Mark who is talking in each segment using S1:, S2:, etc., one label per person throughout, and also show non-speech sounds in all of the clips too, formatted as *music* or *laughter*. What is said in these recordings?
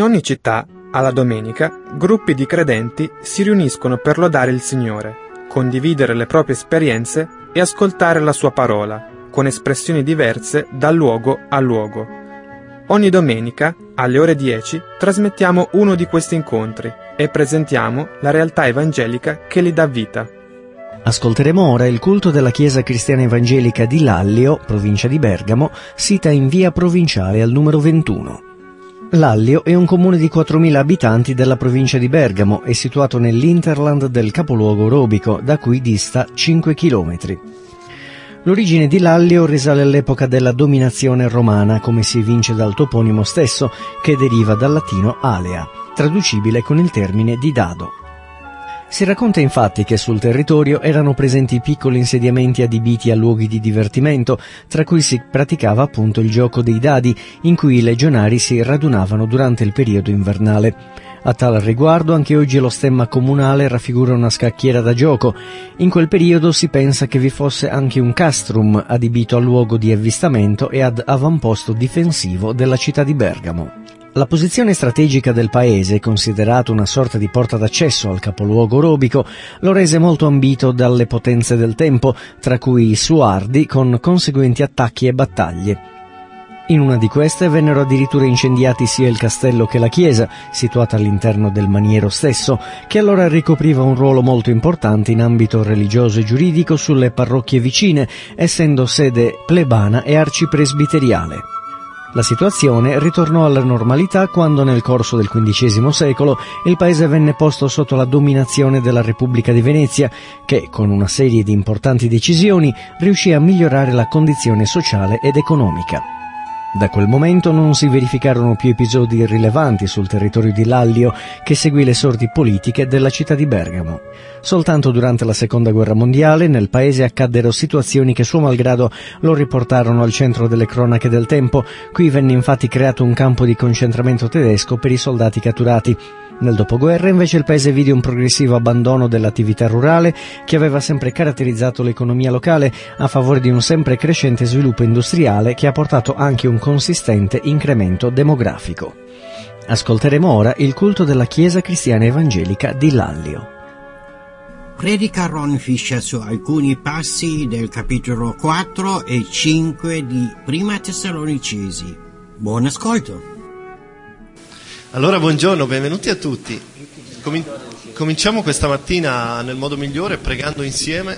S1: In ogni città, alla domenica, gruppi di credenti si riuniscono per lodare il Signore, condividere le proprie esperienze e ascoltare la sua parola, con espressioni diverse da luogo a luogo. Ogni domenica, alle ore 10, trasmettiamo uno di questi incontri e presentiamo la realtà evangelica che li dà vita.
S2: Ascolteremo ora il culto della Chiesa Cristiana Evangelica di Lallio, provincia di Bergamo, sita in via provinciale al numero 21. Lallio è un comune di 4.000 abitanti della provincia di Bergamo e situato nell'interland del capoluogo Robico, da cui dista 5 km. L'origine di Lallio risale all'epoca della dominazione romana, come si evince dal toponimo stesso, che deriva dal latino alea, traducibile con il termine di dado. Si racconta infatti che sul territorio erano presenti piccoli insediamenti adibiti a luoghi di divertimento, tra cui si praticava appunto il gioco dei dadi, in cui i legionari si radunavano durante il periodo invernale. A tal riguardo anche oggi lo stemma comunale raffigura una scacchiera da gioco. In quel periodo si pensa che vi fosse anche un castrum adibito a luogo di avvistamento e ad avamposto difensivo della città di Bergamo. La posizione strategica del paese, considerato una sorta di porta d'accesso al capoluogo robico, lo rese molto ambito dalle potenze del tempo, tra cui i Suardi, con conseguenti attacchi e battaglie. In una di queste vennero addirittura incendiati sia il castello che la chiesa, situata all'interno del maniero stesso, che allora ricopriva un ruolo molto importante in ambito religioso e giuridico sulle parrocchie vicine, essendo sede plebana e arcipresbiteriale. La situazione ritornò alla normalità quando nel corso del XV secolo il paese venne posto sotto la dominazione della Repubblica di Venezia, che con una serie di importanti decisioni riuscì a migliorare la condizione sociale ed economica. Da quel momento non si verificarono più episodi rilevanti sul territorio di Lallio che seguì le sorti politiche della città di Bergamo. Soltanto durante la seconda guerra mondiale nel paese accaddero situazioni che suo malgrado lo riportarono al centro delle cronache del tempo. Qui venne infatti creato un campo di concentramento tedesco per i soldati catturati. Nel dopoguerra invece il paese vide un progressivo abbandono dell'attività rurale che aveva sempre caratterizzato l'economia locale a favore di un sempre crescente sviluppo industriale che ha portato anche un consistente incremento demografico. Ascolteremo ora il culto della Chiesa Cristiana Evangelica di Lallio.
S3: Predica Ron Fischer su alcuni passi del capitolo 4 e 5 di Prima Tessalonicesi. Buon ascolto!
S4: Allora, buongiorno, benvenuti a tutti. Comin- cominciamo questa mattina nel modo migliore pregando insieme.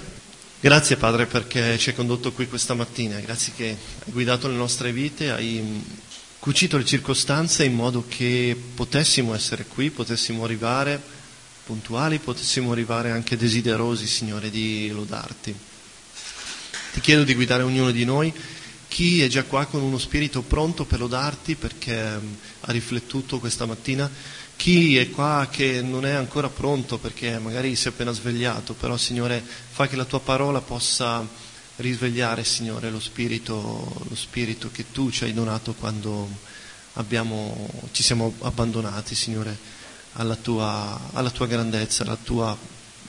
S4: Grazie Padre perché ci hai condotto qui questa mattina, grazie che hai guidato le nostre vite, hai cucito le circostanze in modo che potessimo essere qui, potessimo arrivare puntuali, potessimo arrivare anche desiderosi, Signore, di lodarti. Ti chiedo di guidare ognuno di noi chi è già qua con uno spirito pronto per lodarti perché um, ha riflettuto questa mattina, chi è qua che non è ancora pronto perché magari si è appena svegliato, però Signore fa che la tua parola possa risvegliare, Signore, lo spirito, lo spirito che tu ci hai donato quando abbiamo, ci siamo abbandonati, Signore, alla tua, alla tua grandezza, alla tua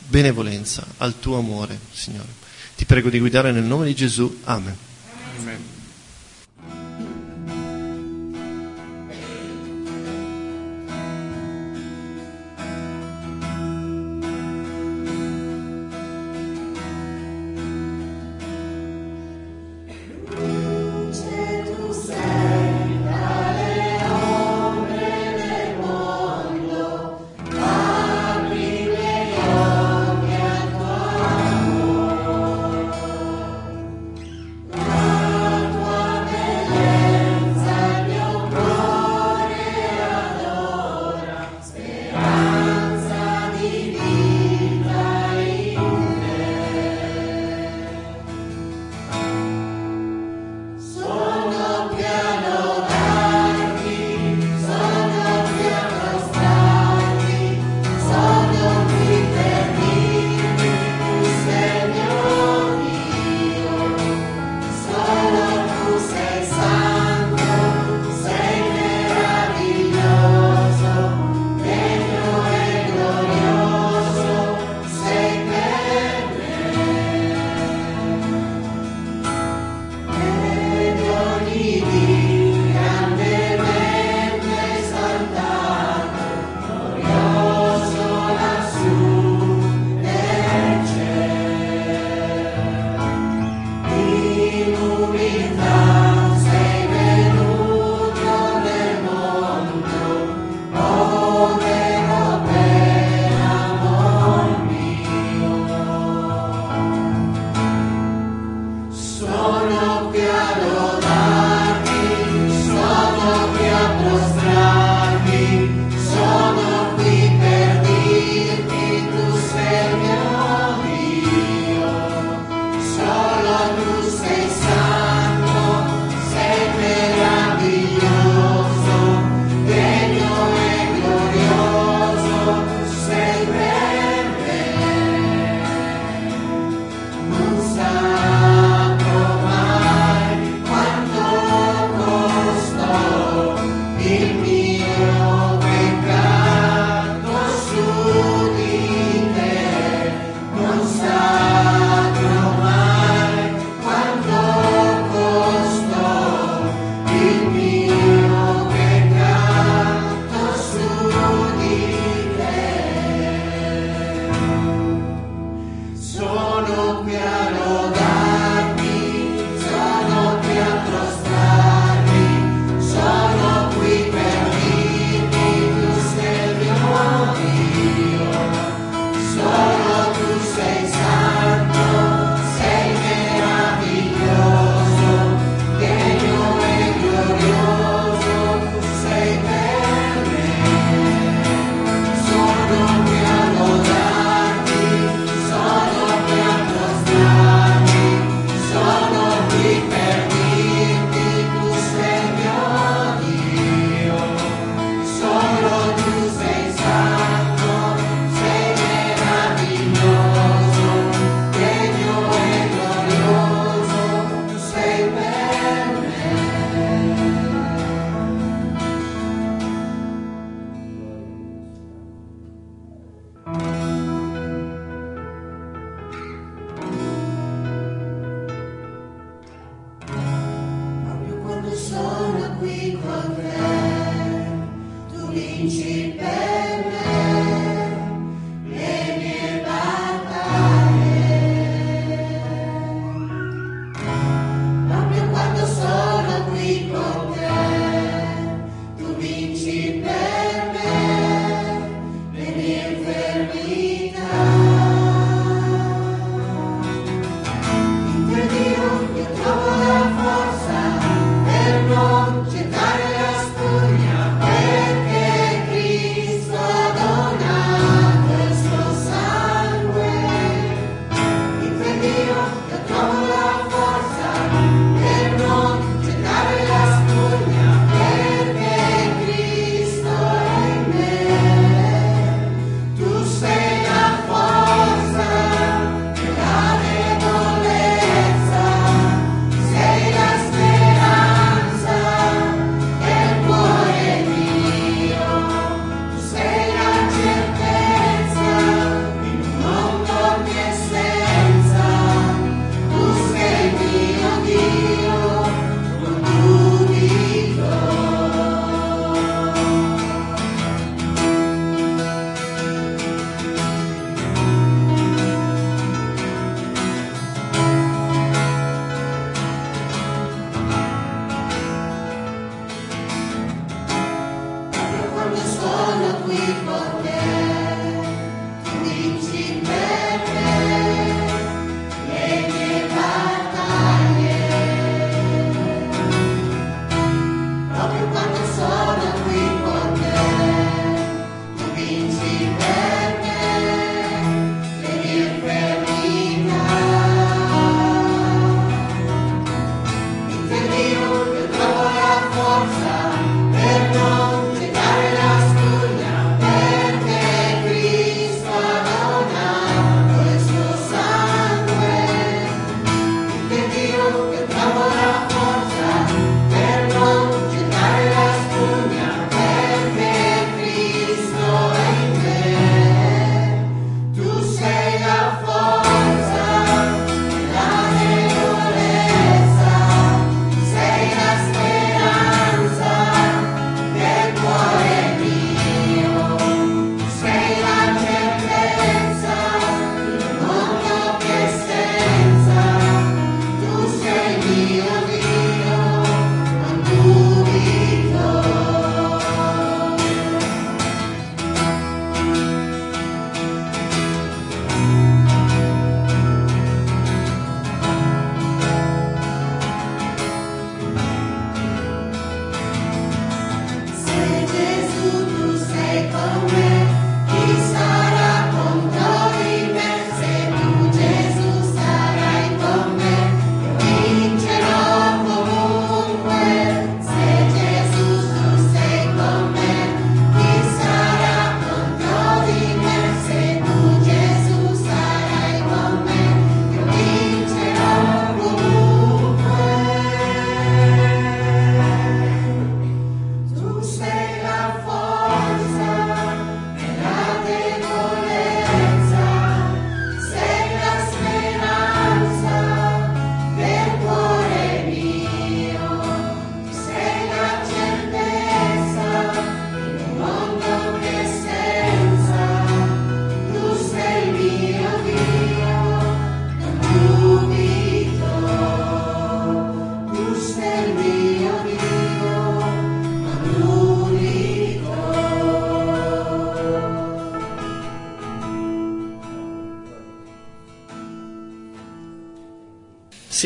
S4: benevolenza, al tuo amore, Signore. Ti prego di guidare nel nome di Gesù. Amen. Amen.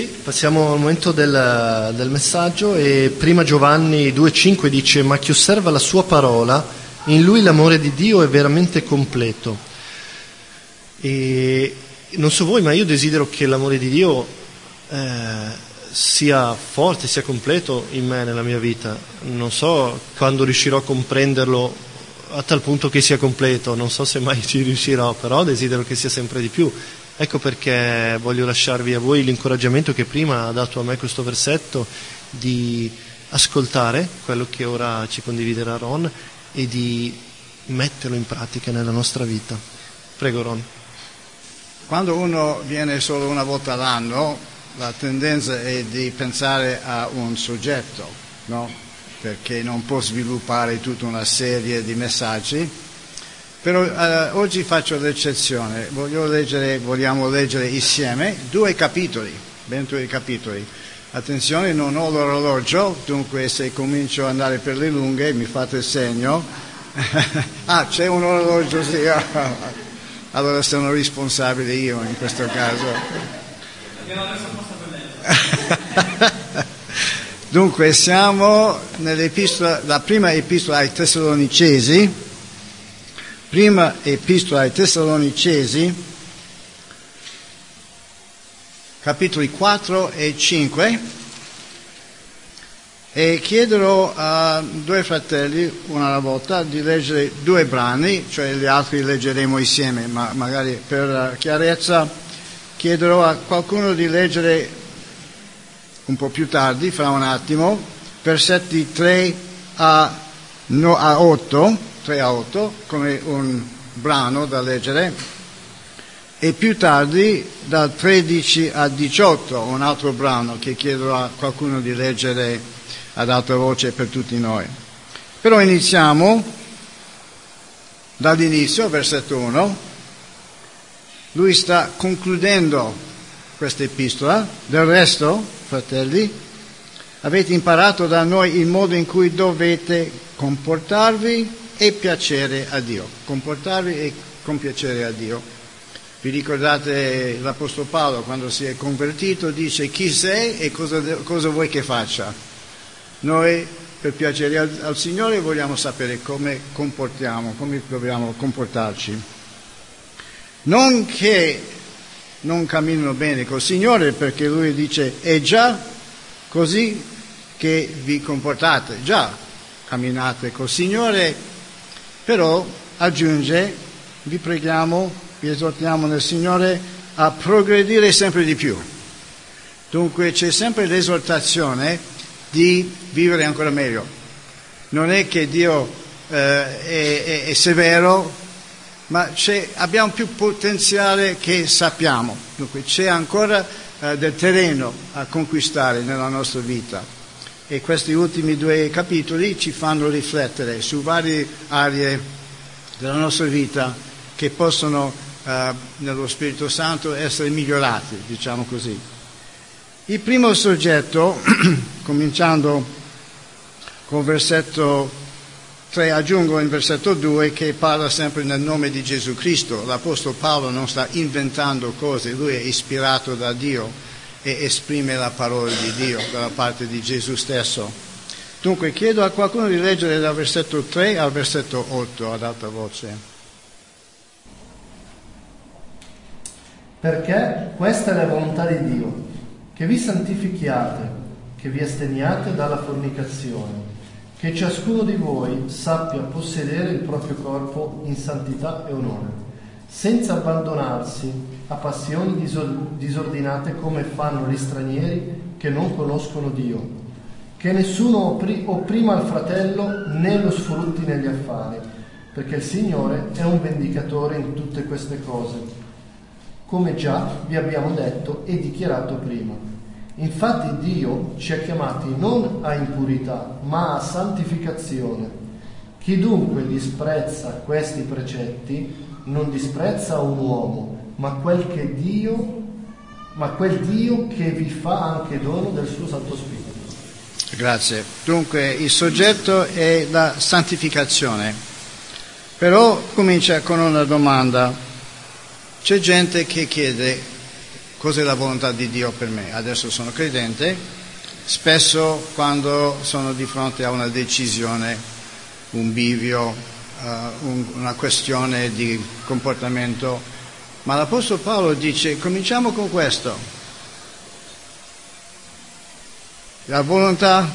S4: Passiamo al momento del, del, messaggio e prima Giovanni 2,5 dice ma chi osserva la sua parola, in lui l'amore di Dio è veramente completo. E non so voi, ma io desidero che l'amore di Dio eh, sia forte, sia completo in me, nella mia vita. Non so quando riuscirò a comprenderlo a tal punto che sia completo, non so se mai *laughs* ci riuscirò, però desidero che sia sempre di più Ecco perché voglio lasciarvi a voi l'incoraggiamento che prima ha dato a me questo versetto di ascoltare quello che ora ci condividerà Ron e di metterlo in pratica nella nostra vita. Prego Ron.
S5: Quando uno viene solo una volta all'anno, la tendenza è di pensare a un soggetto, no? perché non può sviluppare tutta una serie di messaggi, però eh, oggi faccio l'eccezione, leggere, vogliamo leggere insieme due capitoli, ben due capitoli. Attenzione, non ho l'orologio, dunque se comincio ad andare per le lunghe mi fate segno. *laughs* ah, c'è un orologio, sì. *laughs* allora sono responsabile io in questo caso. *laughs* Dunque siamo nella prima epistola ai Tessalonicesi, prima epistola ai Tessalonicesi, capitoli 4 e 5, e chiederò a due fratelli, una alla volta, di leggere due brani, cioè gli altri leggeremo insieme, ma magari per chiarezza chiederò a qualcuno di leggere un po' più tardi, fra un attimo, versetti 3 a, no, a 8, 3 a 8, come un brano da leggere, e più tardi dal 13 a 18, un altro brano che chiederò a qualcuno di leggere ad alta voce per tutti noi. Però iniziamo dall'inizio, versetto 1. Lui sta concludendo questa epistola, del resto fratelli, avete imparato da noi il modo in cui dovete comportarvi e piacere a Dio. Comportarvi e compiacere a Dio. Vi ricordate l'Apostolo Paolo quando si è convertito dice chi sei e cosa, cosa vuoi che faccia? Noi per piacere al, al Signore vogliamo sapere come comportiamo, come dobbiamo comportarci. Non che non camminano bene col Signore perché lui dice è già così che vi comportate, già camminate col Signore, però aggiunge, vi preghiamo, vi esortiamo nel Signore a progredire sempre di più. Dunque c'è sempre l'esortazione di vivere ancora meglio. Non è che Dio eh, è, è, è severo ma abbiamo più potenziale che sappiamo, dunque c'è ancora eh, del terreno a conquistare nella nostra vita e questi ultimi due capitoli ci fanno riflettere su varie aree della nostra vita che possono eh, nello Spirito Santo essere migliorati, diciamo così. Il primo soggetto, *clears throat* cominciando col versetto 3 aggiungo in versetto 2 che parla sempre nel nome di Gesù Cristo. L'Apostolo Paolo non sta inventando cose, lui è ispirato da Dio e esprime la parola di Dio dalla parte di Gesù stesso. Dunque chiedo a qualcuno di leggere dal versetto 3 al versetto 8 ad alta voce.
S6: Perché questa è la volontà di Dio, che vi santifichiate, che vi esteniate dalla fornicazione che ciascuno di voi sappia possedere il proprio corpo in santità e onore, senza abbandonarsi a passioni disordinate come fanno gli stranieri che non conoscono Dio, che nessuno opprima il fratello né lo sfrutti negli affari, perché il Signore è un vendicatore in tutte queste cose, come già vi abbiamo detto e dichiarato prima. Infatti Dio ci ha chiamati non a impurità, ma a santificazione. Chi dunque disprezza questi precetti non disprezza un uomo, ma quel che Dio, ma quel Dio che vi fa anche dono del suo Santo Spirito.
S5: Grazie. Dunque il soggetto è la santificazione. Però comincia con una domanda. C'è gente che chiede cos'è la volontà di Dio per me. Adesso sono credente, spesso quando sono di fronte a una decisione, un bivio, una questione di comportamento, ma l'Apostolo Paolo dice cominciamo con questo. La volontà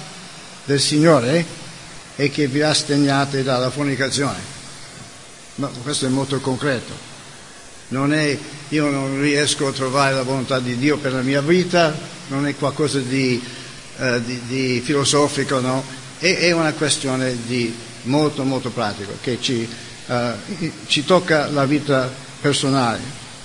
S5: del Signore è che vi asteniate dalla fornicazione. Ma questo è molto concreto non è, io non riesco a trovare la volontà di Dio per la mia vita, non è qualcosa di, uh, di, di filosofico, no? È, è, una questione di molto molto pratico che ci, uh, ci tocca la vita personale.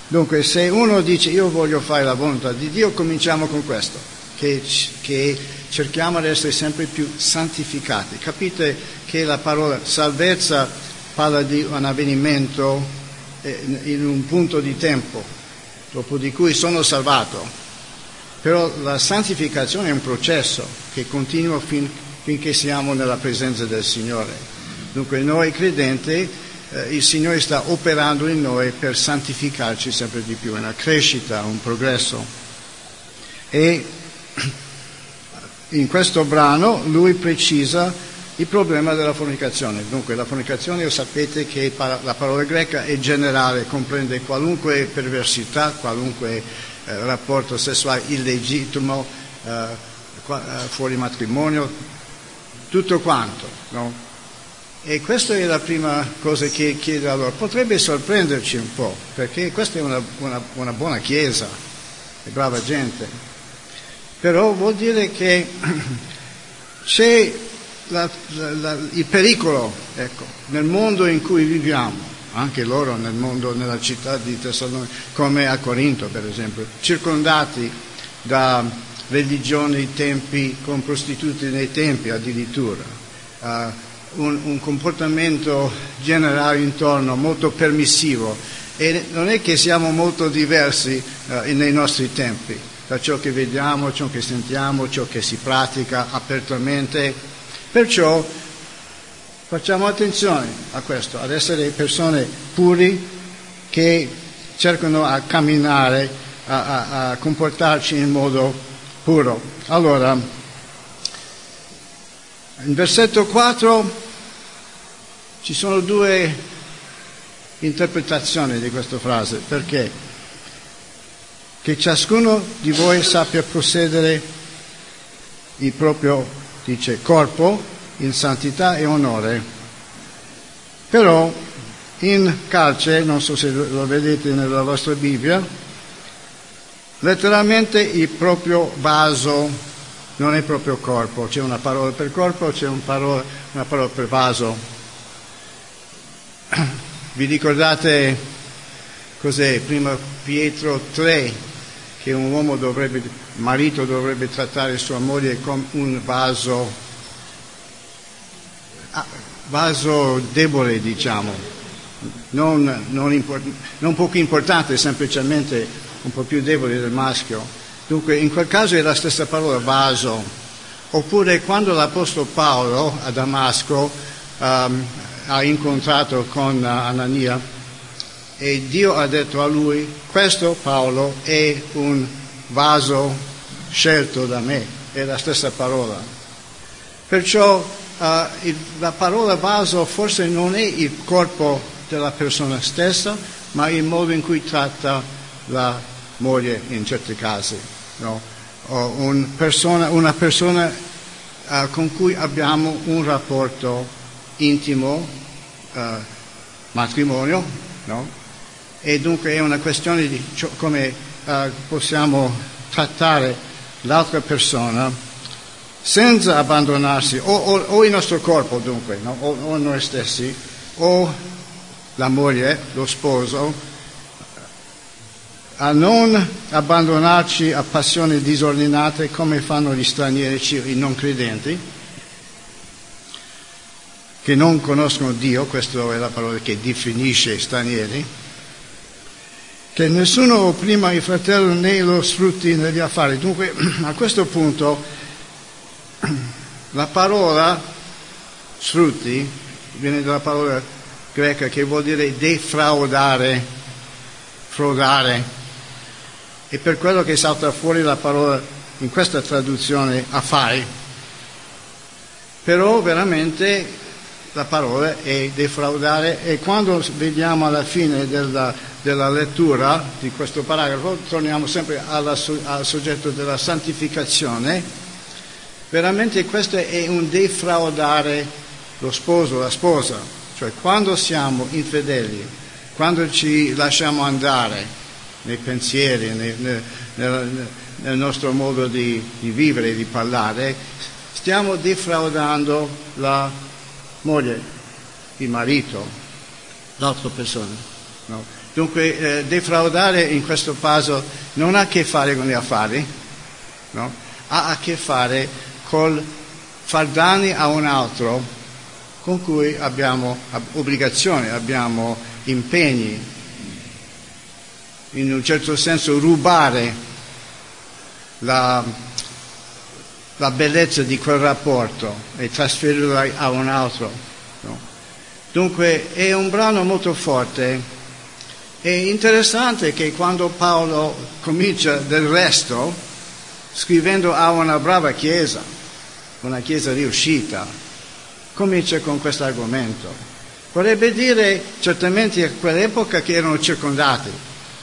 S5: Dunque se uno dice io voglio fare la volontà di Dio, cominciamo con questo. che, che cerchiamo di essere sempre più santificati. Capite che la parola salvezza parla di un avvenimento eh, in un punto di tempo, dopo di cui sono salvato. Però la santificazione è un processo che continua fin, finché siamo nella presenza del Signore. Dunque noi credenti, eh, il Signore sta operando in noi per santificarci sempre di più, è una crescita, un progresso. E in questo brano lui precisa il problema della fornicazione. Dunque la fornicazione, sapete che la parola greca è generale, comprende qualunque perversità, qualunque eh, rapporto sessuale illegittimo, eh, eh, fuori matrimonio, tutto quanto. No? E questa è la prima cosa che chiedo a loro. Potrebbe sorprenderci un po', perché questa è una, una, una buona chiesa, è brava gente. Però vuol dire che *clears throat* c'è la, la, il pericolo ecco, nel mondo in cui viviamo, anche loro nel mondo, nella città di Tessalonica, come a Corinto per esempio, circondati da religioni, tempi, con prostituti nei tempi addirittura, uh, un, un, comportamento generale intorno molto permissivo e non è che siamo molto diversi uh, nei nostri tempi da ciò che vediamo, ciò che sentiamo, ciò che si pratica apertamente. Perciò facciamo attenzione a questo, ad essere persone puri che cercano a camminare, a, a, a comportarci in modo puro. Allora, in versetto 4 ci sono due interpretazioni di questa frase, perché? Che ciascuno di voi sappia procedere il proprio dice corpo in santità e onore. Però in calce, non so se lo vedete nella vostra Bibbia, letteralmente il proprio vaso non è proprio corpo, c'è una parola per corpo, c'è una parola, una parola per vaso. Vi ricordate cos'è? Prima Pietro 3, che un uomo dovrebbe, marito dovrebbe trattare sua moglie come un vaso, ah, vaso debole, diciamo, non, non, import, non poco importante, semplicemente un po' più debole del maschio. Dunque, in quel caso è la stessa parola vaso. Oppure quando l'Apostolo Paolo a Damasco um, ha incontrato con Anania, e Dio ha detto a lui, questo Paolo è un vaso scelto da me, è la stessa parola. Perciò uh, il, la parola vaso forse non è il corpo della persona stessa, ma il modo in cui tratta la moglie in certi casi. No? Un persona, una persona uh, con cui abbiamo un rapporto intimo, uh, matrimonio, no? e dunque è una questione di come uh, possiamo trattare l'altra persona senza abbandonarsi o, o, o il nostro corpo dunque, no? o, o noi stessi, o la moglie, lo sposo, a non abbandonarci a passioni disordinate come fanno gli stranieri, i non credenti, che non conoscono Dio, questa è la parola che definisce stranieri, che nessuno opprima il fratello né lo sfrutti negli affari. Dunque, *clears throat* a questo punto, la parola sfrutti viene dalla parola greca che vuol dire defraudare, fraudare. E per quello che salta fuori la parola in questa traduzione affari. Però veramente la parola è defraudare e quando vediamo alla fine della della lettura di questo paragrafo, torniamo sempre alla, al soggetto della santificazione, veramente questo è un defraudare lo sposo, la sposa, cioè quando siamo infedeli, quando ci lasciamo andare nei pensieri, nei, nel, nel, nostro modo di, di vivere, di parlare, stiamo defraudando la moglie, il marito, l'altra persona. No? Dunque eh, defraudare in questo caso non ha a che fare con gli affari, no? ha a che fare col far danni a un altro con cui abbiamo obbligazioni, abbiamo impegni, in un certo senso rubare la, la bellezza di quel rapporto e trasferirla a un altro. No? Dunque è un brano molto forte. È interessante che quando Paolo comincia del resto, scrivendo a una brava chiesa, una chiesa riuscita, comincia con questo argomento. Vorrebbe dire certamente a quell'epoca che erano circondati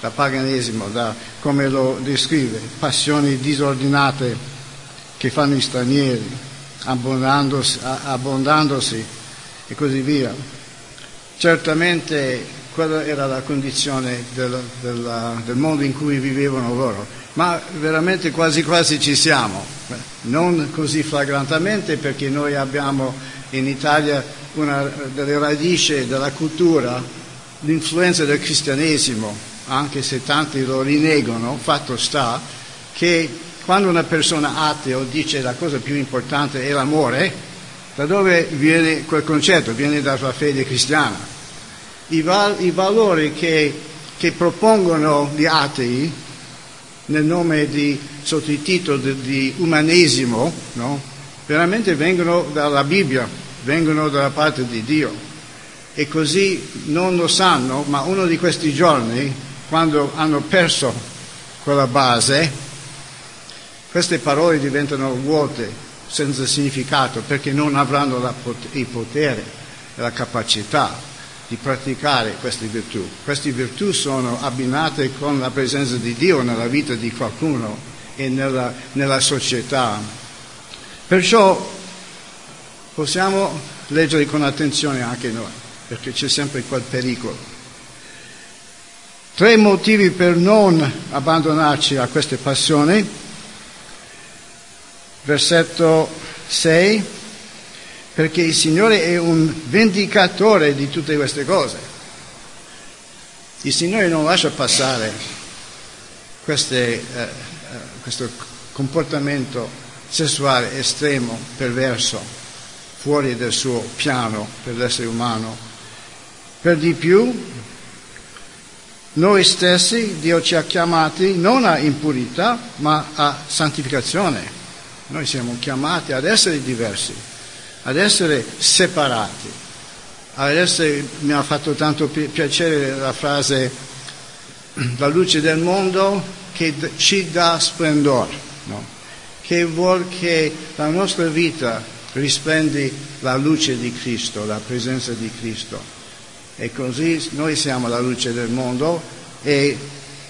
S5: da paganesimo, da, come lo descrive, passioni disordinate che fanno gli stranieri, abbondandosi, abbondandosi e così via. Certamente quella era la condizione del, del, del mondo in cui vivevano loro, ma veramente quasi quasi ci siamo, non così flagrantemente perché noi abbiamo in Italia una delle radici della cultura, l'influenza del cristianesimo, anche se tanti lo rinnegano, fatto sta che quando una persona atea dice la cosa più importante è l'amore, da dove viene quel concetto? Viene dalla fede cristiana. I, val- i valori che, che, propongono gli atei nel nome di, sotto il titolo di, di umanesimo, no? veramente vengono dalla Bibbia, vengono dalla parte di Dio. E così non lo sanno, ma uno di questi giorni, quando hanno perso quella base, queste parole diventano vuote, senza significato, perché non avranno pot- il potere e la capacità di praticare queste virtù. Queste virtù sono abbinate con la presenza di Dio nella vita di qualcuno e nella, nella società. Perciò possiamo leggere con attenzione anche noi, perché c'è sempre quel pericolo. Tre motivi per non abbandonarci a queste passioni versetto 6, perché il Signore è un vendicatore di tutte queste cose. Il Signore non lascia passare queste, eh, eh, questo comportamento sessuale estremo, perverso, fuori del suo piano per l'essere umano. Per di più, noi stessi, Dio ci ha chiamati non a impurità, ma a santificazione. Noi siamo chiamati ad essere diversi, ad essere separati. Ad essere, mi ha fatto tanto piacere la frase *clears throat* la luce del mondo che ci dà splendore, no? che vuol che la nostra vita rispendi la luce di Cristo, la presenza di Cristo. E così noi siamo la luce del mondo e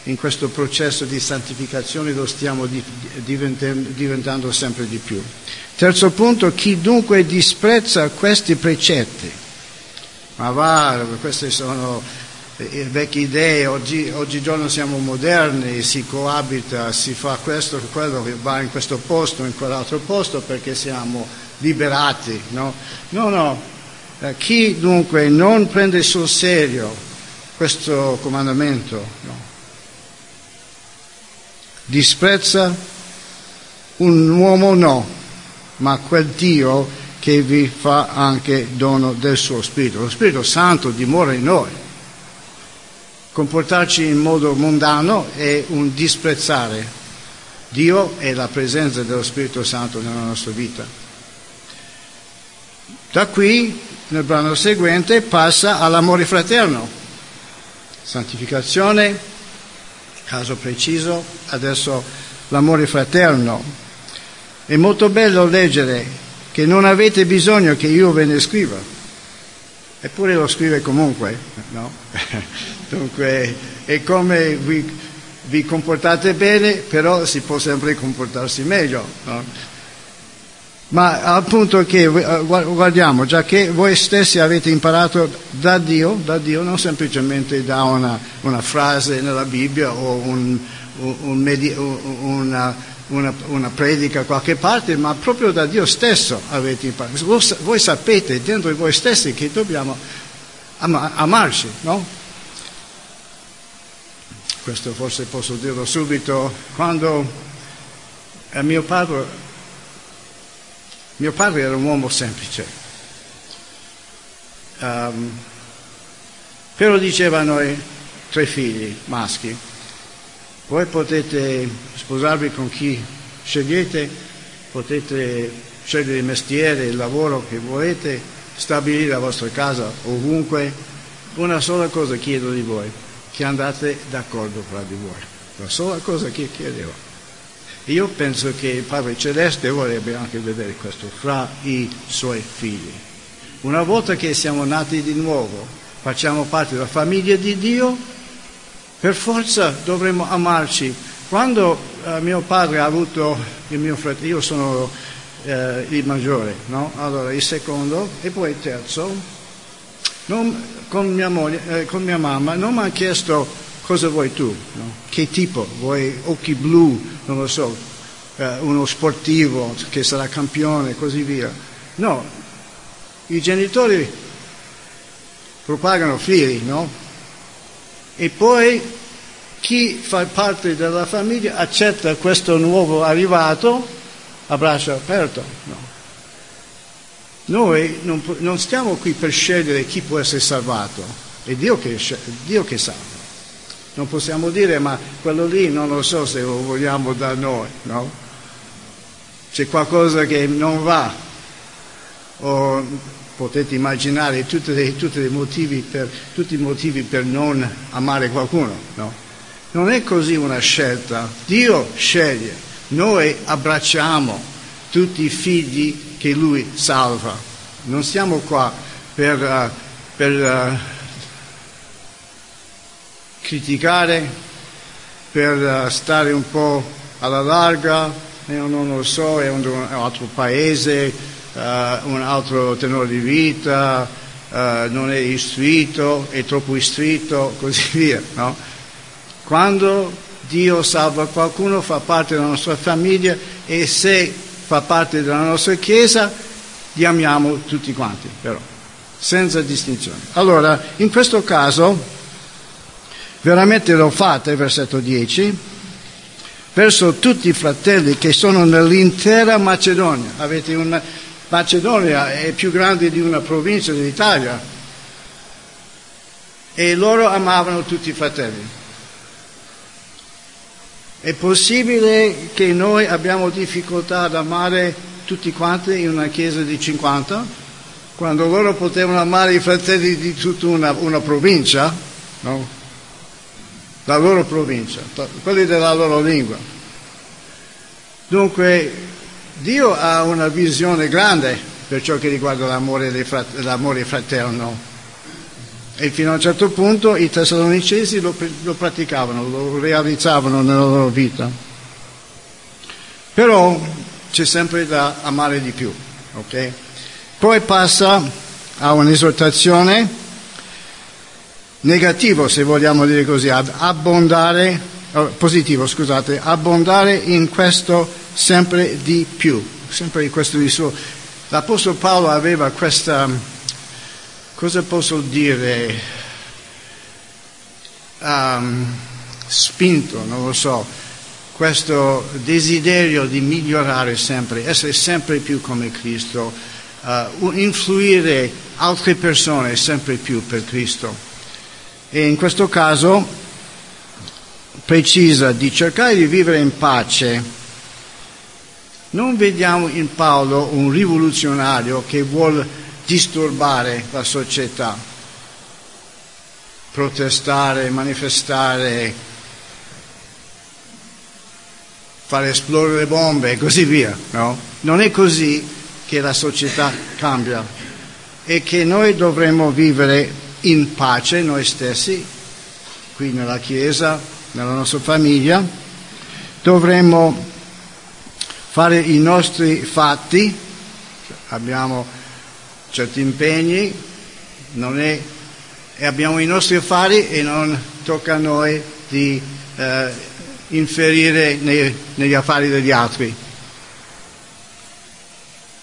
S5: in questo processo di santificazione lo stiamo diventando sempre di più. Terzo punto, chi dunque disprezza questi precetti, ma va, queste sono eh, vecchie idee, oggi, oggigiorno siamo moderni, si coabita, si fa questo, quello, va in questo posto, in quell'altro posto perché siamo liberati, no? No, no, eh, chi dunque non prende sul serio questo comandamento, no? disprezza un uomo no, ma quel Dio che vi fa anche dono del suo Spirito. Lo Spirito Santo dimora in noi. Comportarci in modo mondano è un disprezzare Dio e la presenza dello Spirito Santo nella nostra vita. Da qui, nel brano seguente, passa all'amore fraterno, santificazione, caso preciso, adesso l'amore fraterno. È molto bello leggere che non avete bisogno che io ve ne scriva, eppure lo scrive comunque, no? *laughs* Dunque è come vi, vi, comportate bene, però si può sempre comportarsi meglio. No? Ma appunto che eh, guardiamo, già che voi stessi avete imparato da Dio, da Dio non semplicemente da una, una frase nella Bibbia o un, un una, una, una, predica da qualche parte, ma proprio da Dio stesso avete imparato. Voi sapete dentro di voi stessi che dobbiamo am- amarci, no? Questo forse posso dirlo subito, quando eh, mio, padre, mio padre era un uomo semplice, um, però diceva a noi tre figli maschi, voi potete sposarvi con chi scegliete, potete scegliere il mestiere, il lavoro che volete, stabilire la vostra casa ovunque. Una sola cosa chiedo di voi, che andate d'accordo fra di voi. La sola cosa che chiedevo. Io penso che il Padre Celeste vorrebbe anche vedere questo fra i suoi figli. Una volta che siamo nati di nuovo, facciamo parte della famiglia di Dio, per forza dovremmo amarci. Quando eh, mio padre ha avuto il mio fratello, io sono eh, il maggiore, no? allora il secondo e poi il terzo, non, con, mia moglie, eh, con, mia mamma non mi ha chiesto cosa vuoi tu, no? che tipo, vuoi occhi blu, non lo so, eh, uno sportivo che sarà campione e così via. No, i genitori propagano figli, no? e poi chi fa parte della famiglia accetta questo nuovo arrivato a braccio aperto. No. Noi non, non, stiamo qui per scegliere chi può essere salvato, è Dio che, Dio che salva. Non possiamo dire ma quello lì non lo so se lo vogliamo da noi, no? C'è qualcosa che non va o potete immaginare tutti tutti i, motivi, per, tutti i motivi per non amare qualcuno. No? Non è così una scelta, Dio sceglie, noi abbracciamo tutti i figli che Lui salva. Non siamo qua per, uh, per uh, criticare, per uh, stare un po' alla larga, io non lo so, è un altro paese, uh, un altro tenore di vita, uh, non è istruito, è troppo istruito, *laughs* così via. No? Quando Dio salva qualcuno fa parte della nostra famiglia e se fa parte della nostra Chiesa, li amiamo tutti quanti, però, senza distinzione. Allora, in questo caso, veramente lo fate, versetto 10, verso tutti i fratelli che sono nell'intera Macedonia. Avete una, Macedonia è più grande di una provincia dell'Italia e loro amavano tutti i fratelli. È possibile che noi abbiamo difficoltà ad amare tutti quanti in una chiesa di 50? Quando loro potevano amare i fratelli di tutta una, una provincia, no? La loro provincia, quelli della loro lingua. Dunque Dio ha una visione grande per ciò che riguarda l'amore, frat- l'amore fraterno e fino a un certo punto i tessalonicesi lo, lo praticavano, lo realizzavano nella loro vita. Però c'è sempre da amare di più, ok? Poi passa a un'esortazione negativo, se vogliamo dire così, abbondare, oh, positivo, scusate, abbondare in questo sempre di più, sempre in questo di suo. L'Apostolo Paolo aveva questa, cosa posso dire, um, spinto, non lo so, questo desiderio di migliorare sempre, essere sempre più come Cristo, uh, influire altre persone sempre più per Cristo. E in questo caso precisa di cercare di vivere in pace non vediamo in Paolo un rivoluzionario che vuole disturbare la società, protestare, manifestare, fare esplodere le bombe e così via. No? Non è così che la società cambia e che noi dovremmo vivere in pace noi stessi, qui nella Chiesa, nella nostra famiglia, dovremmo fare i nostri fatti, abbiamo certi impegni è, e abbiamo i nostri affari e non tocca a noi di eh, inferire nei, negli affari degli altri.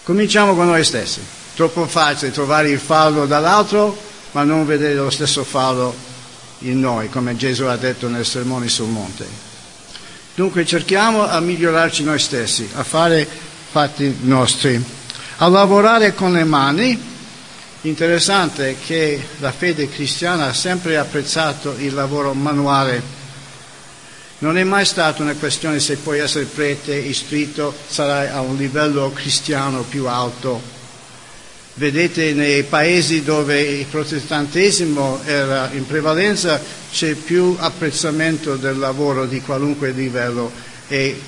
S5: Cominciamo con noi stessi. Troppo facile trovare il fallo dall'altro, ma non vedere lo stesso fallo in noi, come Gesù ha detto nel Sermone sul Monte. Dunque cerchiamo a migliorarci noi stessi, a fare fatti nostri, a lavorare con le mani. Interessante che la fede cristiana ha sempre apprezzato il lavoro manuale. Non è mai stata una questione se puoi essere prete, istruito, sarai a un livello cristiano più alto Vedete nei paesi dove il protestantesimo era in prevalenza c'è più apprezzamento del lavoro di qualunque livello e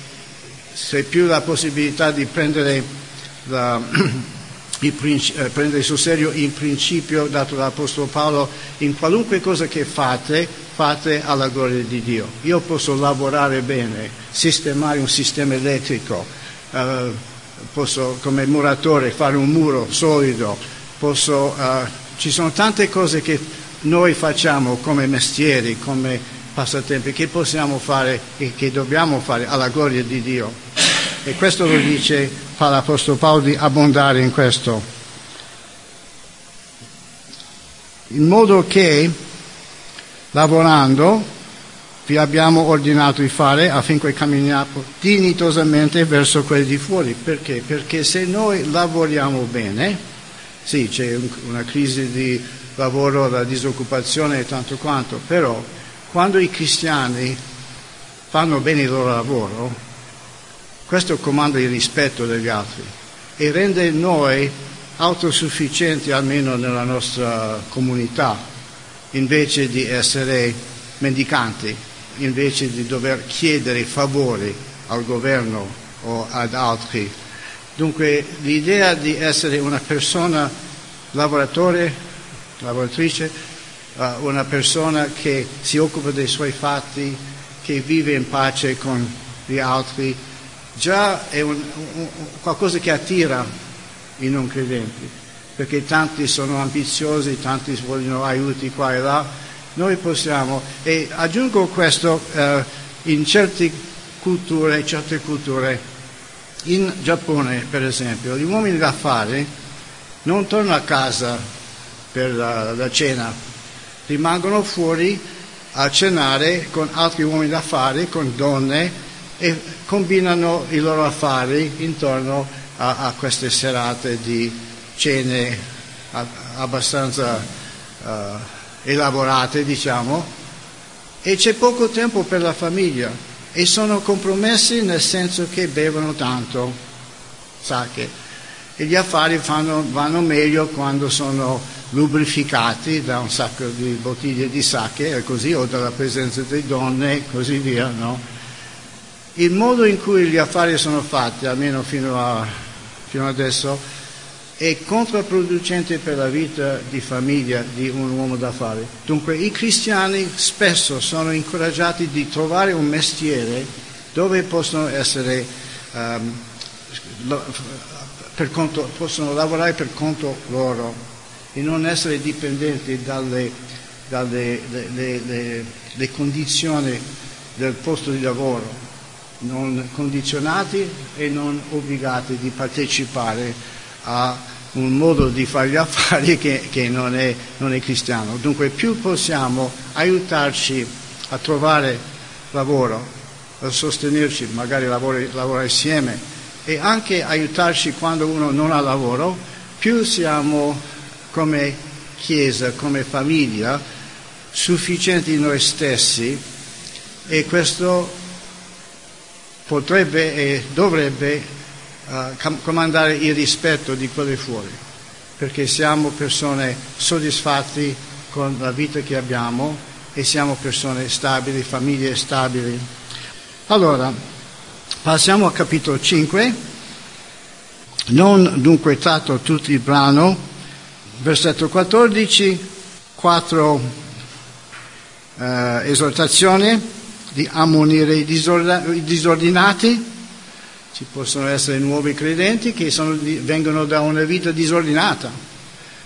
S5: c'è più la possibilità di prendere, la, *clears throat* eh, prendere sul serio il principio dato dall'Apostolo Paolo in qualunque cosa che fate, fate alla gloria di Dio. Io posso lavorare bene, sistemare un sistema elettrico. Uh, posso come muratore fare un muro solido, posso, uh, ci sono tante cose che noi facciamo come mestieri, come passatempi, che possiamo fare e che dobbiamo fare alla gloria di Dio. E questo lo dice fa l'Apostolo Paolo di abbondare in questo. In modo che lavorando vi abbiamo ordinato di fare affinché camminiamo dignitosamente verso quelli di fuori. Perché? Perché se noi lavoriamo bene, sì, c'è una crisi di lavoro, la disoccupazione e tanto quanto, però quando i cristiani fanno bene il loro lavoro, questo comanda il rispetto degli altri e rende noi autosufficienti almeno nella nostra comunità, invece di essere mendicanti invece di dover chiedere favori al governo o ad altri. Dunque l'idea di essere una persona lavoratore, lavoratrice, uh, una persona che si occupa dei suoi fatti, che vive in pace con gli altri, già è un, un, qualcosa che attira i non credenti, perché tanti sono ambiziosi, tanti vogliono aiuti qua e là, noi possiamo, e aggiungo questo, eh, in certe culture, certe culture, in Giappone per esempio, gli uomini d'affari non tornano a casa per la, la cena, rimangono fuori a cenare con altri uomini d'affari, con donne e combinano i loro affari intorno a, a queste serate di cene abbastanza uh, elaborate, diciamo, e c'è poco tempo per la famiglia e sono compromessi nel senso che bevono tanto sake e gli affari fanno, vanno meglio quando sono lubrificati da un sacco di bottiglie di sake così o dalla presenza di donne e così via, no? Il modo in cui gli affari sono fatti, almeno fino, a, fino adesso, è controproducente per la vita di famiglia di un uomo d'affari. Dunque i cristiani spesso sono incoraggiati di trovare un mestiere dove possono essere um, conto, possono lavorare per conto loro e non essere dipendenti dalle, dalle le, le, le condizioni del posto di lavoro, non condizionati e non obbligati di partecipare a un modo di fare gli affari che, che non, è, non, è, cristiano. Dunque più possiamo aiutarci a trovare lavoro, a sostenerci, magari lavorare, lavorare insieme e anche aiutarci quando uno non ha lavoro, più siamo come Chiesa, come famiglia, sufficienti noi stessi e questo potrebbe e dovrebbe comandare il rispetto di quelli fuori, perché siamo persone soddisfatti con la vita che abbiamo e siamo persone stabili, famiglie stabili. Allora, passiamo al capitolo 5. Non dunque tratto tutto il brano, versetto 14, quattro eh, esortazioni di ammonire i disordinati, ci possono essere nuovi credenti che sono, vengono da una vita disordinata.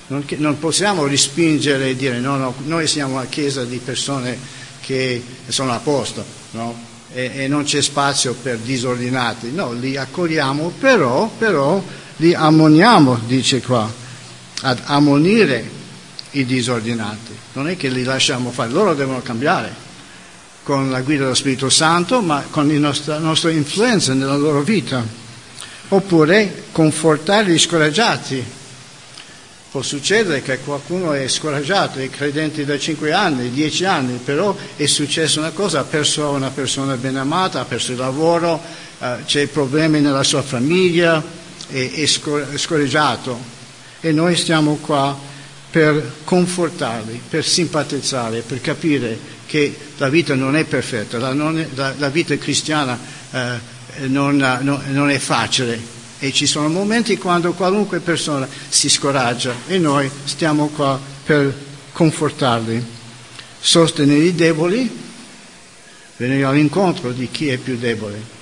S5: Non, non, possiamo respingere e dire no, no, noi siamo una chiesa di persone che sono a posto no? e, e, non c'è spazio per disordinati. No, li accogliamo, però, però li ammoniamo, dice qua, ad ammonire i disordinati. Non è che li lasciamo fare, loro devono cambiare. Con la guida dello Spirito Santo, ma con la nostra, nostra influenza nella loro vita. Oppure confortare gli scoraggiati. Può succedere che qualcuno è scoraggiato, è credente da 5 anni, 10 anni, però è successa una cosa, ha perso una persona ben amata, ha perso il lavoro, eh, c'è problemi nella sua famiglia, è, è scoraggiato. E noi stiamo qua per confortarli, per simpatizzare, per capire che la vita non è perfetta, la, non è, la, la vita cristiana eh, non, no, non è facile e ci sono momenti quando qualunque persona si scoraggia e noi stiamo qua per confortarli, sostenere i deboli, venire all'incontro di chi è più debole.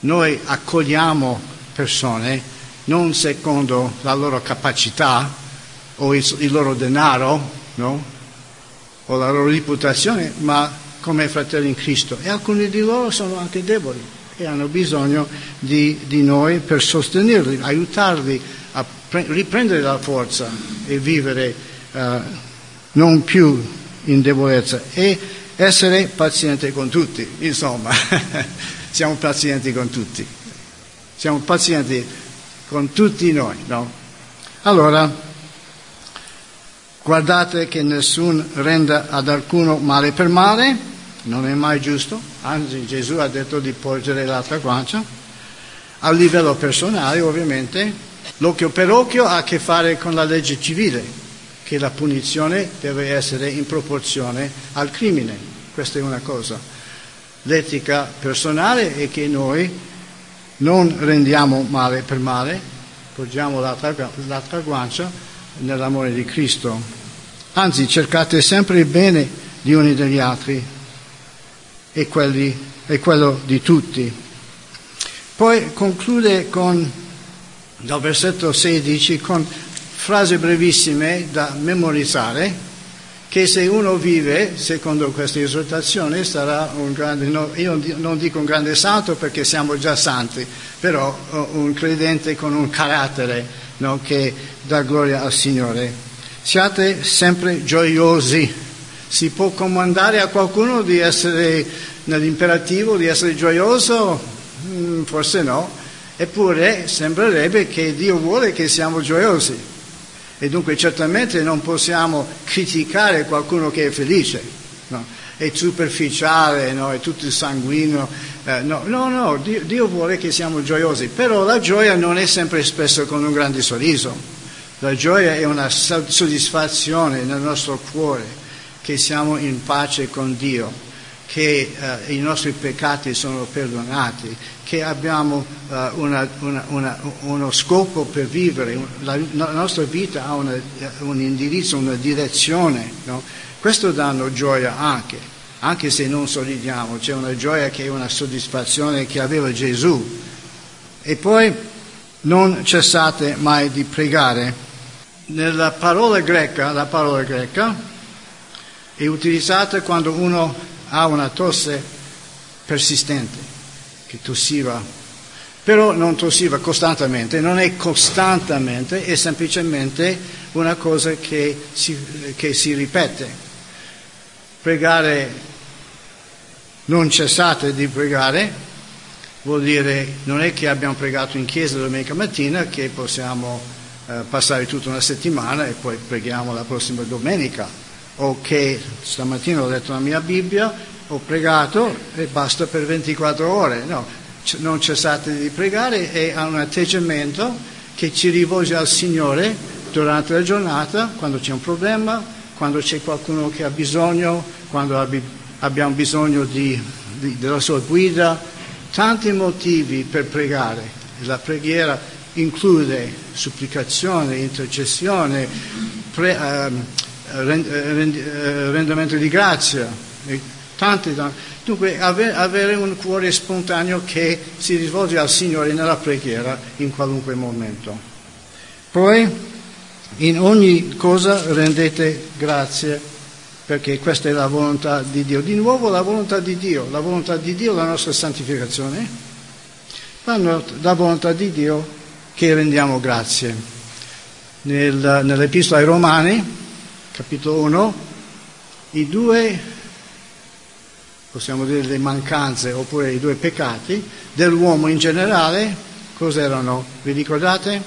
S5: Noi accogliamo persone non secondo la loro capacità o il, il loro denaro, no? o la loro reputazione, ma come fratelli in Cristo. E alcuni di loro sono anche deboli e hanno bisogno di, di noi per sostenerli, aiutarli a pre- riprendere la forza e vivere uh, non più in debolezza e essere pazienti con tutti, insomma, *laughs* siamo pazienti con tutti, siamo pazienti con tutti noi. No? Allora, guardate che nessuno renda ad alcuno male per male, non è mai giusto, anzi Gesù ha detto di porgere l'altra guancia. A livello personale, ovviamente, l'occhio per occhio ha a che fare con la legge civile, che la punizione deve essere in proporzione al crimine. Questa è una cosa. L'etica personale è che noi non rendiamo male per male, porgiamo l'altra, l'altra guancia nell'amore di Cristo. Anzi, cercate sempre il bene gli uni degli altri e, quelli, e quello di tutti. Poi conclude con, dal versetto 16 con frasi brevissime da memorizzare che se uno vive secondo questa esortazione sarà un grande, no, io non dico un grande santo perché siamo già santi, però un credente con un carattere no, che dà gloria al Signore. Siate sempre gioiosi. Si può comandare a qualcuno di essere nell'imperativo, di essere gioioso? Mm, forse no. Eppure sembrerebbe che Dio vuole che siamo gioiosi e dunque certamente non possiamo criticare qualcuno che è felice, no? è superficiale, no? è tutto sanguigno, eh, no, no, no, Dio, Dio vuole che siamo gioiosi, però la gioia non è sempre espressa con un grande sorriso, la gioia è una soddisfazione nel nostro cuore, che siamo in pace con Dio, che eh, i nostri peccati sono perdonati, che abbiamo uh, una, una, una, uno scopo per vivere, la, la nostra vita ha un indirizzo, una direzione. No? Questo danno gioia anche, anche se non sorridiamo, c'è una gioia che è una soddisfazione che aveva Gesù. E poi non cessate mai di pregare. Nella parola greca, la parola greca è utilizzata quando uno ha una tosse persistente che tossiva, però non tossiva costantemente, non è costantemente, è semplicemente una cosa che si, che si ripete. Pregare, non cessate di pregare, vuol dire non è che abbiamo pregato in chiesa domenica mattina che possiamo eh, passare tutta una settimana e poi preghiamo la prossima domenica, o che stamattina ho letto la mia Bibbia ho pregato e basta per 24 ore. No, non cessate di pregare e ha un atteggiamento che ci rivolge al Signore durante la giornata, quando c'è un problema, quando c'è qualcuno che ha bisogno, quando abbiamo bisogno di, di, della sua guida, tanti motivi per pregare. La preghiera include supplicazione, intercessione, pre, eh, rendimento di grazia, Tante, tante. Dunque avere un cuore spontaneo che si rivolge al Signore nella preghiera in qualunque momento. Poi in ogni cosa rendete grazie perché questa è la volontà di Dio. Di nuovo la volontà di Dio, la volontà di Dio, la nostra santificazione, la volontà di Dio che rendiamo grazie. Nel, nell'Epistola ai Romani, capitolo 1, i due possiamo dire le mancanze oppure i due peccati dell'uomo in generale, cos'erano? Vi ricordate?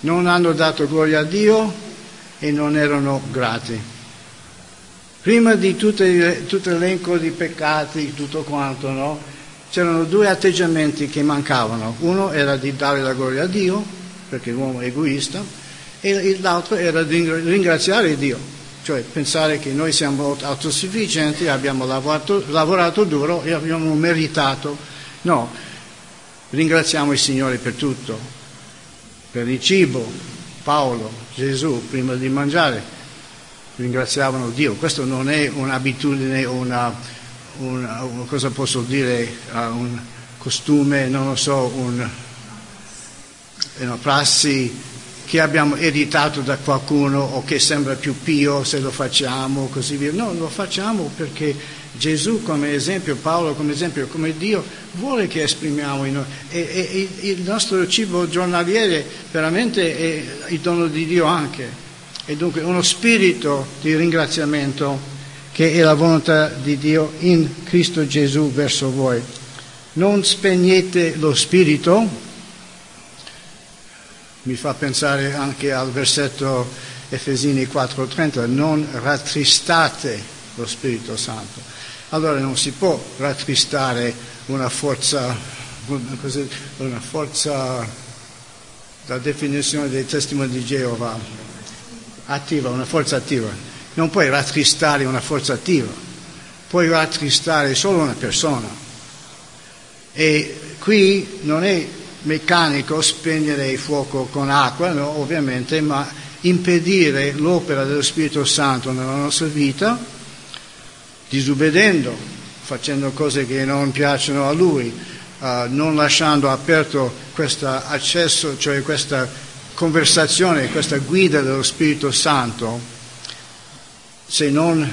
S5: Non hanno dato gloria a Dio e non erano grati. Prima di tutto l'elenco di peccati, tutto quanto, no? C'erano due atteggiamenti che mancavano. Uno era di dare la gloria a Dio, perché l'uomo è egoista, e l'altro era ringraziare Dio cioè pensare che noi siamo autosufficienti, abbiamo lavorato, lavorato duro e abbiamo meritato. No, ringraziamo il Signore per tutto, per il cibo, Paolo, Gesù, prima di mangiare, ringraziavano Dio. Questo non è un'abitudine, una, una, una cosa posso dire, un costume, non lo so, un, una prassi che abbiamo ereditato da qualcuno o che sembra più pio se lo facciamo, così via. No, lo facciamo perché Gesù come esempio, Paolo come esempio, come Dio vuole che esprimiamo in noi. E, e il nostro cibo giornaliere veramente è il dono di Dio anche. E dunque uno spirito di ringraziamento che è la volontà di Dio in Cristo Gesù verso voi. Non spegnete lo spirito, mi fa pensare anche al versetto Efesini 4:30, non rattristate lo Spirito Santo. Allora non si può rattristare una forza, una forza, la definizione dei testimoni di Geova, attiva, una forza attiva. Non puoi rattristare una forza attiva, puoi rattristare solo una persona. E qui non è meccanico spegnere il fuoco con acqua, no, ovviamente, ma impedire l'opera dello Spirito Santo nella nostra vita, disobbedendo, facendo cose che non piacciono a Lui, uh, non lasciando aperto questo accesso, cioè questa conversazione, questa guida dello Spirito Santo, se non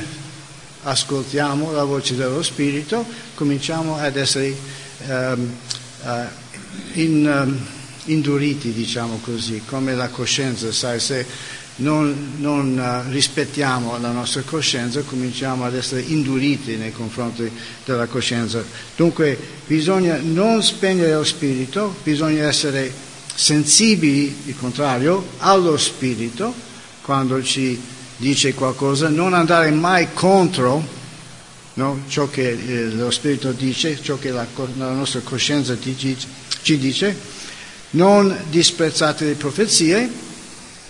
S5: ascoltiamo la voce dello Spirito, cominciamo ad essere um, uh, in, um, induriti, diciamo così, come la coscienza, sai, se non, non uh, rispettiamo la nostra coscienza cominciamo ad essere induriti nei confronti della coscienza. Dunque bisogna non spegnere lo spirito, bisogna essere sensibili, il contrario, allo spirito quando ci dice qualcosa, non andare mai contro no, ciò che eh, lo spirito dice, ciò che la, la nostra coscienza dice ci dice non disprezzate le profezie,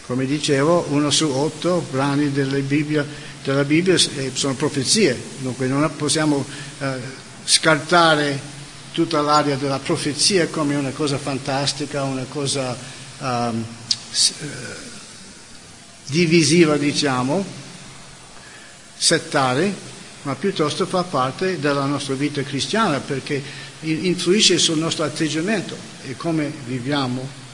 S5: come dicevo, uno su otto brani Bibbia, della Bibbia sono profezie, dunque non possiamo eh, scartare tutta l'area della profezia come una cosa fantastica, una cosa um, divisiva, diciamo, settare, ma piuttosto fa parte della nostra vita cristiana perché influisce sul nostro atteggiamento e come viviamo.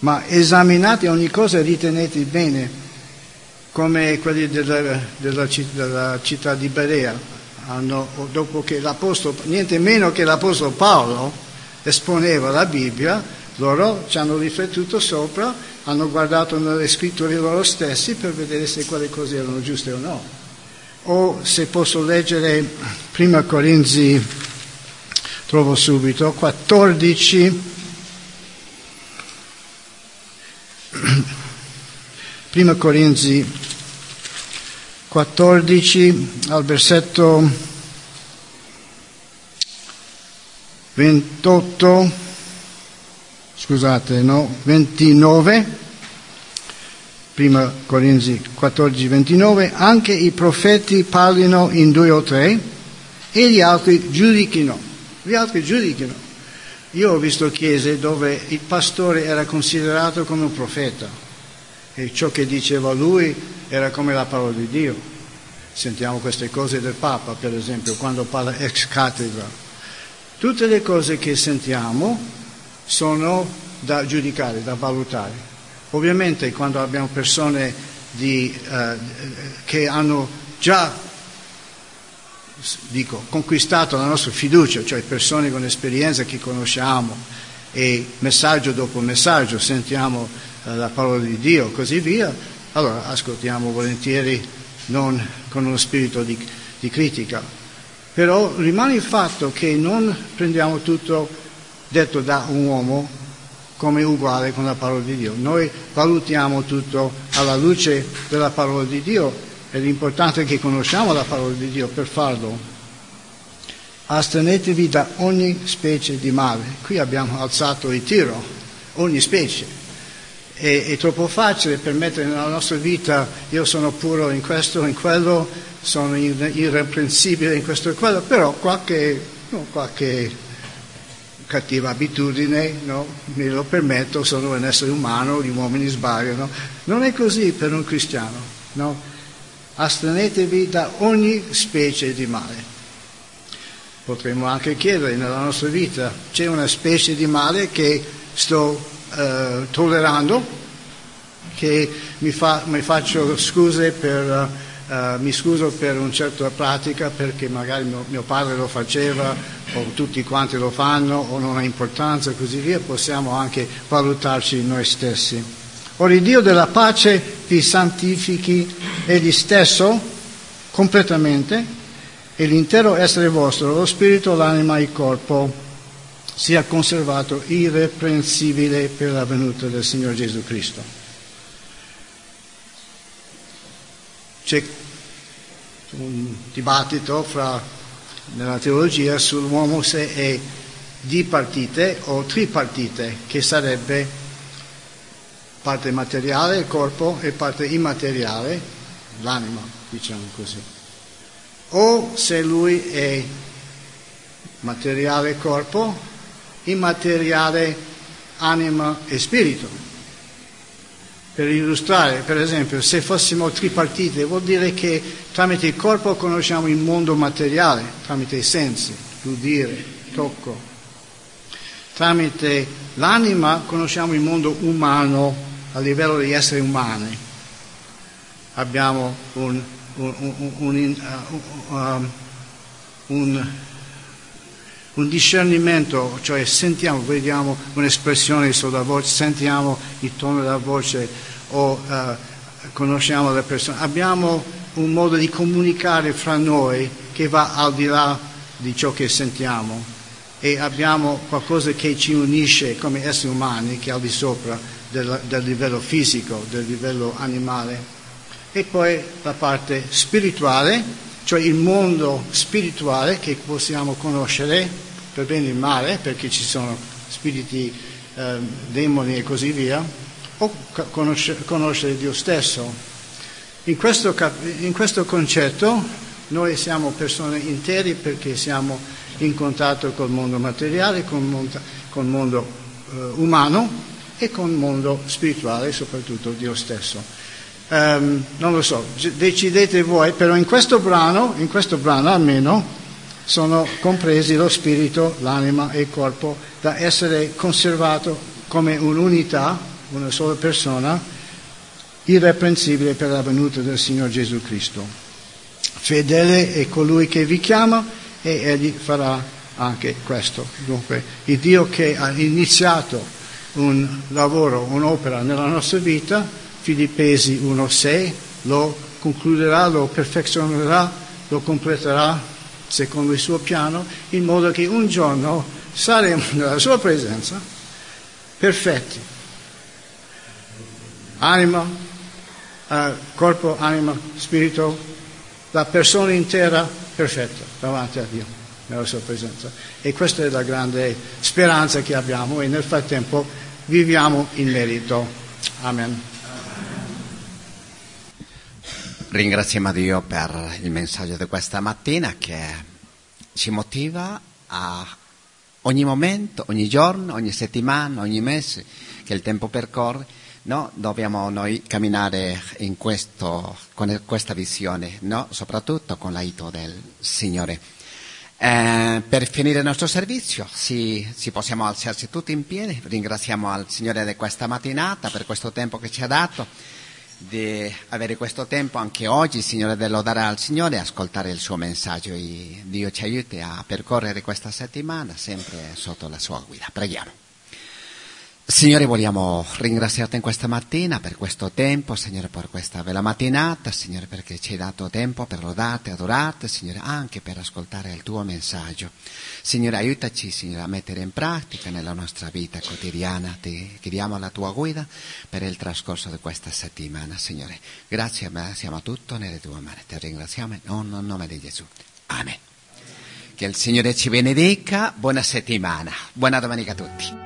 S5: Ma esaminate ogni cosa e ritenete bene, come quelli della, della, della città di Berea, hanno, dopo che l'Apostolo, niente meno che l'Apostolo Paolo esponeva la Bibbia, loro ci hanno riflettuto sopra, hanno guardato nelle scritture loro stessi per vedere se quelle cose erano giuste o no o se posso leggere prima Corinzi, trovo subito, 14, *clears throat* prima Corinzi 14 al versetto 28, scusate, no, 29 prima Corinzi 14, 29, anche i profeti parlino in due o tre e gli altri giudichino. Gli altri giudichino. Io ho visto chiese dove il pastore era considerato come un profeta e ciò che diceva lui era come la parola di Dio. Sentiamo queste cose del Papa, per esempio, quando parla ex cattedra. Tutte le cose che sentiamo sono da giudicare, da valutare. Ovviamente quando abbiamo persone di, eh, che hanno già dico, conquistato la nostra fiducia, cioè persone con esperienza che conosciamo e messaggio dopo messaggio sentiamo eh, la parola di Dio, così via, allora ascoltiamo volentieri non con uno spirito di, di critica. Però rimane il fatto che non prendiamo tutto detto da un uomo come uguale con la parola di Dio. Noi valutiamo tutto alla luce della parola di Dio ed è importante che conosciamo la parola di Dio per farlo. Astenetevi da ogni specie di male. Qui abbiamo alzato il tiro, ogni specie. È, è troppo facile permettere nella nostra vita, io sono puro in questo, in quello, sono irreprensibile in questo e quello, però qualche, no, qualche cattiva abitudine, no? me lo permetto, sono un essere umano, gli uomini sbagliano. Non è così per un cristiano. No? Astenetevi da ogni specie di male. Potremmo anche chiedere nella nostra vita, c'è una specie di male che sto eh, tollerando, che mi, fa, mi, faccio scuse per, eh, mi scuso per una certa pratica perché magari mio, mio padre lo faceva o tutti quanti lo fanno o non ha importanza e così via, possiamo anche valutarci noi stessi. Ora il Dio della pace vi santifichi egli stesso completamente e l'intero essere vostro, lo spirito, l'anima e il corpo, sia conservato irreprensibile per la venuta del Signore Gesù Cristo. C'è un dibattito fra, nella teologia sull'uomo se è dipartite o tripartite, che sarebbe parte materiale, il corpo, e parte immateriale, l'anima, diciamo così o se lui è materiale corpo, immateriale anima e spirito. Per illustrare, per esempio, se fossimo tripartite, vuol dire che tramite il corpo conosciamo il mondo materiale, tramite i sensi, l'udire, tocco. Tramite l'anima conosciamo il mondo umano a livello di esseri umani. Abbiamo un un, un, um, un, un, discernimento, cioè sentiamo, vediamo un'espressione sulla voce, sentiamo il tono della voce o uh, conosciamo le persone, abbiamo un modo di comunicare fra noi che va al di là di ciò che sentiamo e abbiamo qualcosa che ci unisce come esseri umani che è al di sopra del, del livello fisico, del livello animale. E poi la parte spirituale, cioè il mondo spirituale che possiamo conoscere per bene e male, perché ci sono spiriti, eh, demoni e così via, o conoscere, conoscere Dio stesso. In questo, in questo, concetto noi siamo persone intere perché siamo in contatto col mondo materiale, col mondo, col mondo eh, umano e con il mondo spirituale, soprattutto Dio stesso um, non lo so, decidete voi, però in questo brano, in questo brano almeno, sono compresi lo spirito, l'anima e il corpo da essere conservato come un'unità, una sola persona, irreprensibile per la venuta del Signore Gesù Cristo. Fedele è colui che vi chiama e egli farà anche questo. Dunque, il Dio che ha iniziato un lavoro, un'opera nella nostra vita, Filippesi 1.6, lo concluderà, lo perfezionerà, lo completerà secondo il suo piano, in modo che un giorno saremo nella sua presenza perfetti. Anima, eh, corpo, anima, spirito, la persona intera perfetta davanti a Dio, nella sua presenza. E questa è la grande speranza che abbiamo e nel frattempo viviamo in merito. Amen.
S7: Ringraziamo Dio per il messaggio di questa mattina che ci motiva a ogni momento, ogni giorno, ogni settimana, ogni mese che il tempo percorre, no? dobbiamo noi camminare questo, con questa visione, no? soprattutto con l'aiuto del Signore. Eh, per finire il nostro servizio, sì, sì, possiamo alzarci tutti in piedi, ringraziamo al Signore di questa mattinata per questo tempo che ci ha dato di avere questo tempo anche oggi, Signore, di lodare al Signore e ascoltare il suo messaggio. E Dio ci aiuti a percorrere questa settimana sempre sotto la sua guida. Preghiamo. Signore, vogliamo ringraziarti in questa mattina per questo tempo, Signore, per questa bella mattinata, Signore, perché ci hai dato tempo per lodarti, adorarti, Signore, anche per ascoltare il tuo messaggio. Signore, aiutaci, Signore, a mettere in pratica nella nostra vita quotidiana. Ti chiediamo la tua guida per il trascorso di questa settimana, Signore. Grazie, siamo tutto nelle tue mani. Ti ringraziamo in nome di Gesù. Amen. Che il Signore ci benedica. Buona settimana. Buona domenica a tutti.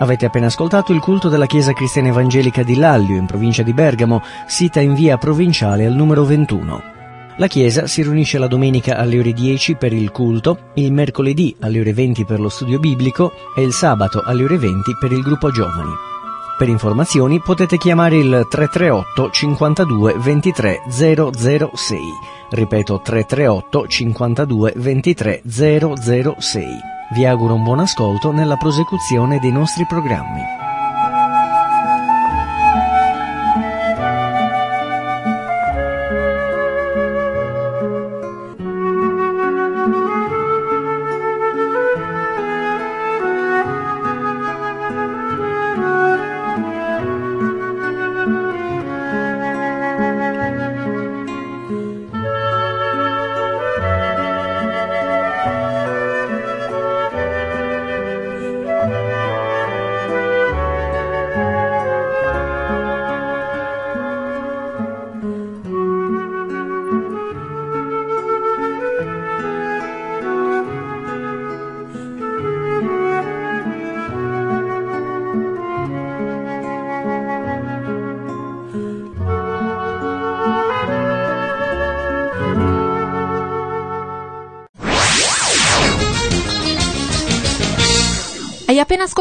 S2: Avete appena ascoltato il culto della Chiesa Cristiana Evangelica di Lallio, in provincia di Bergamo, sita in via provinciale al numero 21. La Chiesa si riunisce la domenica alle ore 10 per il culto, il mercoledì alle ore 20 per lo studio biblico e il sabato alle ore 20 per il gruppo giovani. Per informazioni potete chiamare il 338 52 23 006. Ripeto 338 52 23 006. Vi auguro un buon ascolto nella prosecuzione dei nostri programmi.